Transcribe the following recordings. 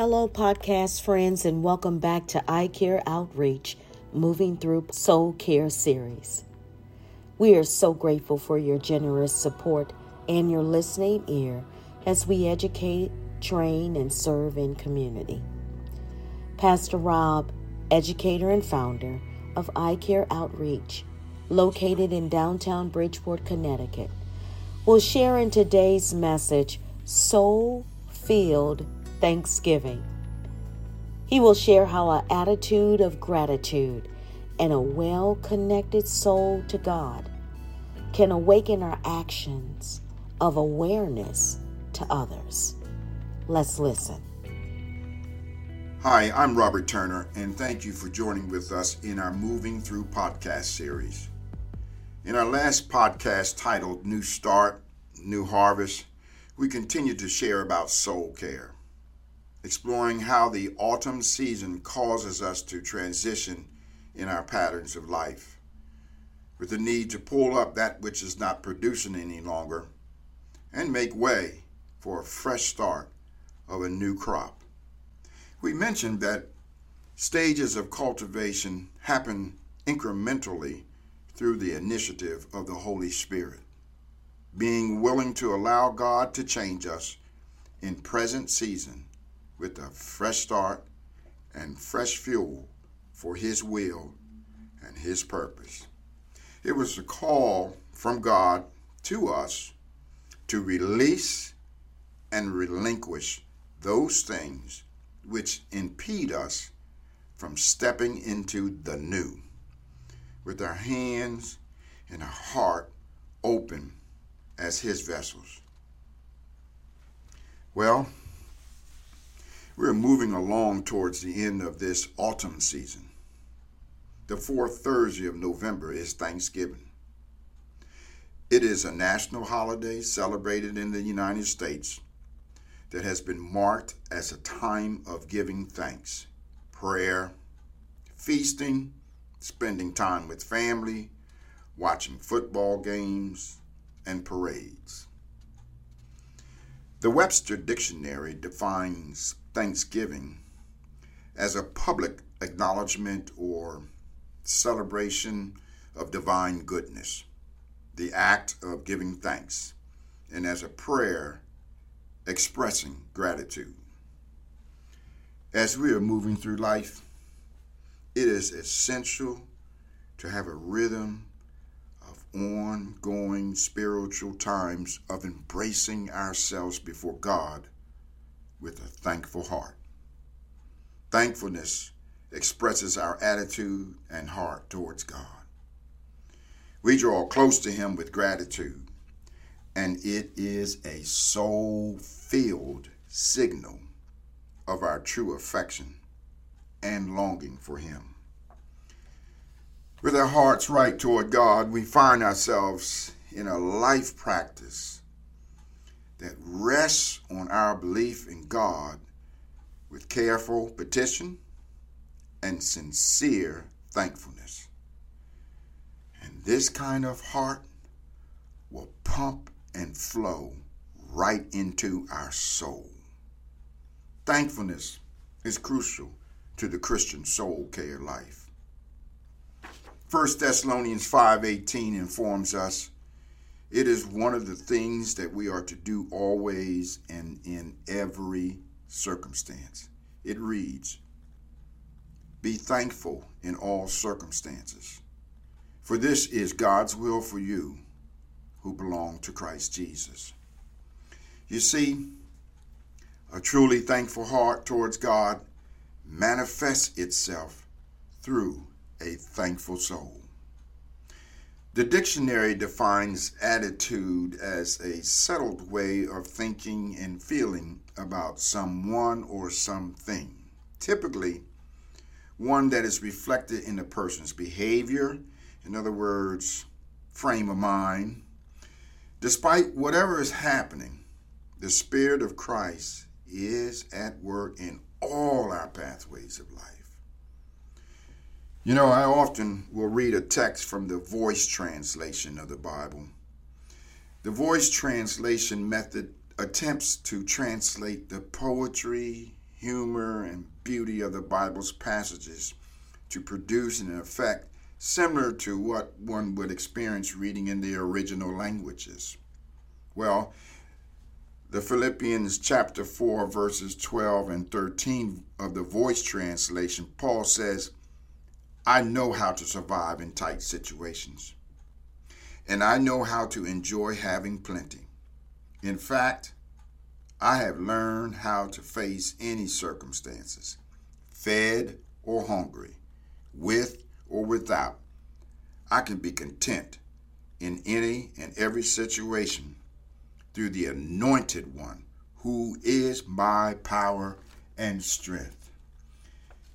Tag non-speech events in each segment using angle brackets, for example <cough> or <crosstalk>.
Hello, podcast friends, and welcome back to Eye Care Outreach, moving through Soul Care series. We are so grateful for your generous support and your listening ear as we educate, train, and serve in community. Pastor Rob, educator and founder of Eye Care Outreach, located in downtown Bridgeport, Connecticut, will share in today's message Soul Filled Thanksgiving. He will share how an attitude of gratitude and a well connected soul to God can awaken our actions of awareness to others. Let's listen. Hi, I'm Robert Turner, and thank you for joining with us in our Moving Through podcast series. In our last podcast titled New Start, New Harvest, we continue to share about soul care exploring how the autumn season causes us to transition in our patterns of life, with the need to pull up that which is not producing any longer and make way for a fresh start of a new crop. We mentioned that stages of cultivation happen incrementally through the initiative of the Holy Spirit, being willing to allow God to change us in present season with a fresh start and fresh fuel for His will and His purpose. It was a call from God to us to release and relinquish those things which impede us from stepping into the new with our hands and our heart open as His vessels. Well, we're moving along towards the end of this autumn season. The fourth Thursday of November is Thanksgiving. It is a national holiday celebrated in the United States that has been marked as a time of giving thanks, prayer, feasting, spending time with family, watching football games, and parades. The Webster Dictionary defines Thanksgiving as a public acknowledgement or celebration of divine goodness, the act of giving thanks, and as a prayer expressing gratitude. As we are moving through life, it is essential to have a rhythm of ongoing spiritual times of embracing ourselves before God with a thankful heart. Thankfulness expresses our attitude and heart towards God. We draw close to Him with gratitude, and it is a soul filled signal of our true affection and longing for Him. With our hearts right toward God, we find ourselves in a life practice that rests on our belief in God with careful petition and sincere thankfulness. And this kind of heart will pump and flow right into our soul. Thankfulness is crucial to the Christian soul care life. 1 Thessalonians 5:18 informs us it is one of the things that we are to do always and in every circumstance. It reads, Be thankful in all circumstances, for this is God's will for you who belong to Christ Jesus. You see, a truly thankful heart towards God manifests itself through a thankful soul. The dictionary defines attitude as a settled way of thinking and feeling about someone or something. Typically, one that is reflected in a person's behavior, in other words, frame of mind. Despite whatever is happening, the Spirit of Christ is at work in all our pathways of life. You know, I often will read a text from the voice translation of the Bible. The voice translation method attempts to translate the poetry, humor, and beauty of the Bible's passages to produce an effect similar to what one would experience reading in the original languages. Well, the Philippians chapter 4, verses 12 and 13 of the voice translation, Paul says, I know how to survive in tight situations, and I know how to enjoy having plenty. In fact, I have learned how to face any circumstances, fed or hungry, with or without. I can be content in any and every situation through the anointed one who is my power and strength.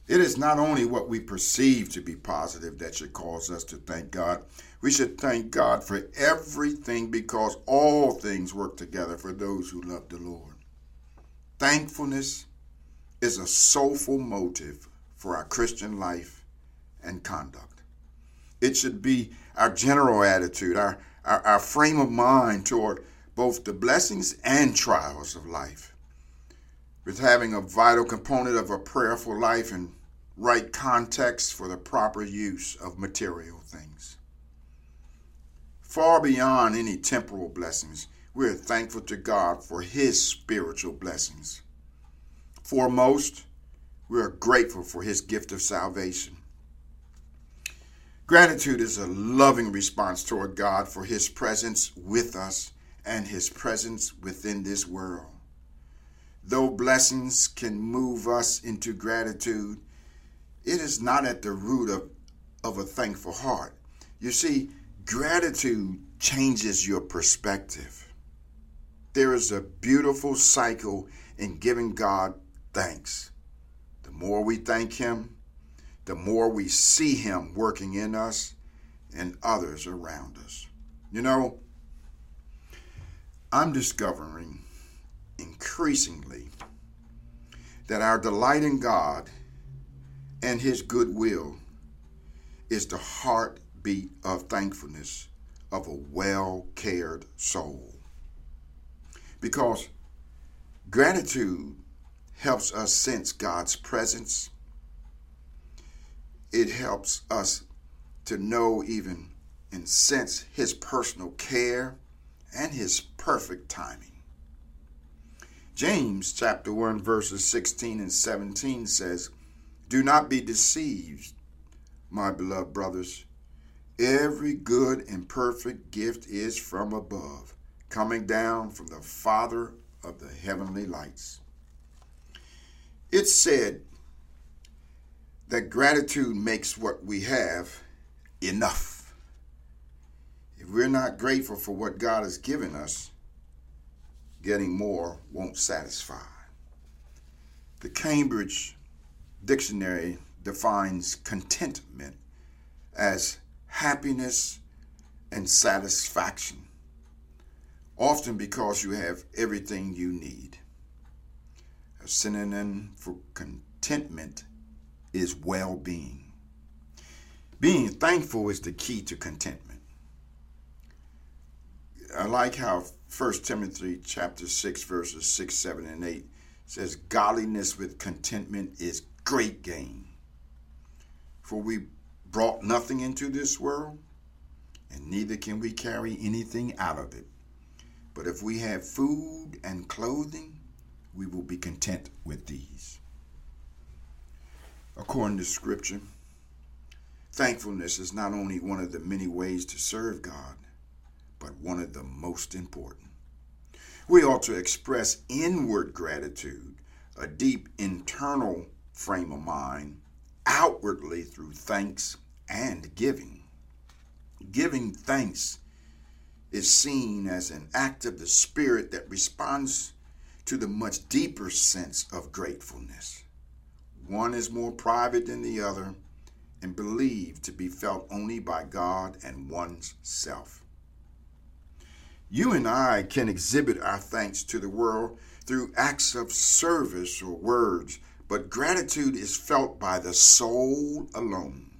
It is not only what we perceive to be positive that should cause us to thank God. We should thank God for everything because all things work together for those who love the Lord. Thankfulness is a soulful motive for our Christian life and conduct. It should be our general attitude, our, our, our frame of mind toward both the blessings and trials of life, with having a vital component of a prayerful life and right context for the proper use of material things. Far beyond any temporal blessings, we are thankful to God for His spiritual blessings. Foremost, we are grateful for His gift of salvation. Gratitude is a loving response toward God for His presence with us and his presence within this world. Though blessings can move us into gratitude, it is not at the root of, of a thankful heart. You see, gratitude changes your perspective. There is a beautiful cycle in giving God thanks. The more we thank Him, the more we see Him working in us and others around us. You know, I'm discovering increasingly that our delight in God and His goodwill is the heartbeat of thankfulness of a well cared soul. Because gratitude helps us sense God's presence, it helps us to know, even and sense His personal care and his perfect timing. James chapter 1 verses 16 and 17 says, "Do not be deceived, my beloved brothers. Every good and perfect gift is from above, coming down from the Father of the heavenly lights." It's said that gratitude makes what we have enough. If we're not grateful for what God has given us, getting more won't satisfy. The Cambridge Dictionary defines contentment as happiness and satisfaction, often because you have everything you need. A synonym for contentment is well being. Being thankful is the key to contentment. I like how 1 Timothy chapter 6 verses 6, 7, and 8 says, Godliness with contentment is great gain. For we brought nothing into this world, and neither can we carry anything out of it. But if we have food and clothing, we will be content with these. According to Scripture, thankfulness is not only one of the many ways to serve God, but one of the most important. We ought to express inward gratitude, a deep internal frame of mind, outwardly through thanks and giving. Giving thanks is seen as an act of the Spirit that responds to the much deeper sense of gratefulness. One is more private than the other and believed to be felt only by God and one's self. You and I can exhibit our thanks to the world through acts of service or words, but gratitude is felt by the soul alone.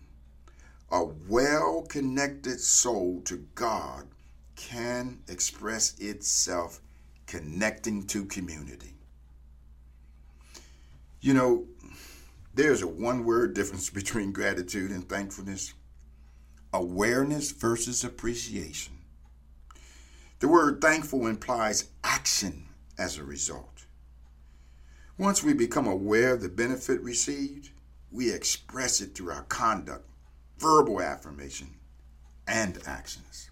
A well connected soul to God can express itself connecting to community. You know, there's a one word difference <laughs> between gratitude and thankfulness awareness versus appreciation. The word thankful implies action as a result. Once we become aware of the benefit received, we express it through our conduct, verbal affirmation, and actions.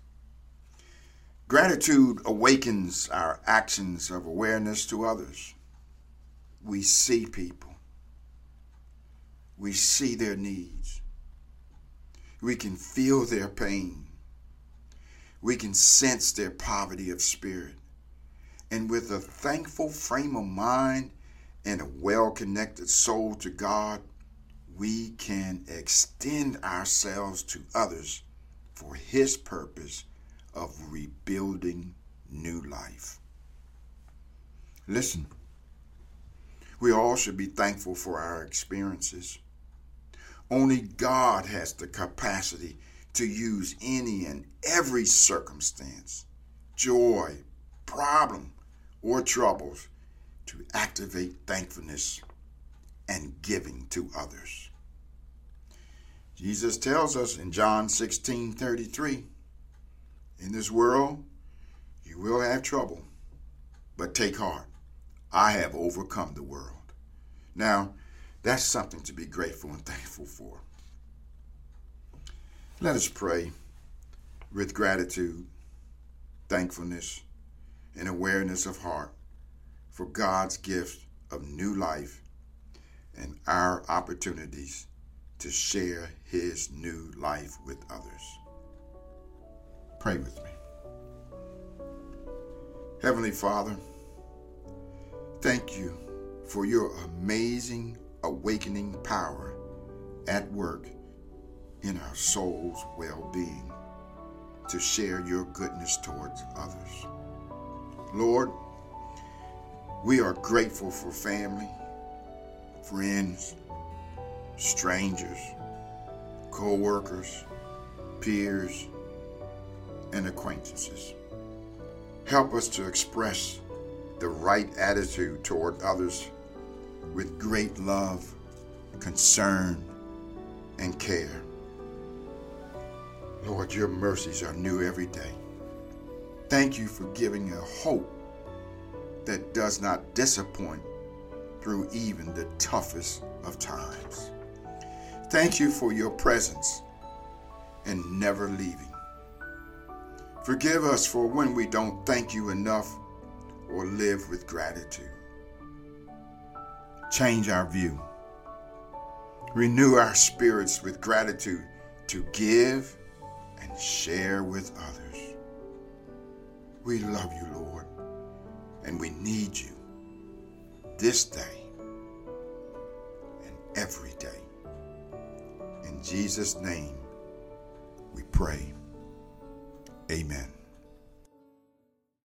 Gratitude awakens our actions of awareness to others. We see people. We see their needs. We can feel their pain. We can sense their poverty of spirit. And with a thankful frame of mind and a well connected soul to God, we can extend ourselves to others for His purpose of rebuilding new life. Listen, we all should be thankful for our experiences. Only God has the capacity to use any and every circumstance, joy, problem, or troubles to activate thankfulness and giving to others. Jesus tells us in John 16 33, in this world you will have trouble, but take heart. I have overcome the world. Now, that's something to be grateful and thankful for. Let us pray with gratitude, thankfulness, and awareness of heart for God's gift of new life and our opportunities to share his new life with others. Pray with me. Heavenly Father, thank you for your amazing awakening power at work in our soul's well being to share your goodness towards others. Lord, we are grateful for family, friends, strangers, co workers, peers, and acquaintances. Help us to express the right attitude toward others with great love, concern, and care. Lord, your mercies are new every day. Thank you for giving a hope that does not disappoint through even the toughest of times. Thank you for your presence and never leaving. Forgive us for when we don't thank you enough or live with gratitude change our view, renew our spirits with gratitude to give and share with others. We love you, Lord, and we need you this day and every day. In Jesus' name we pray. Amen.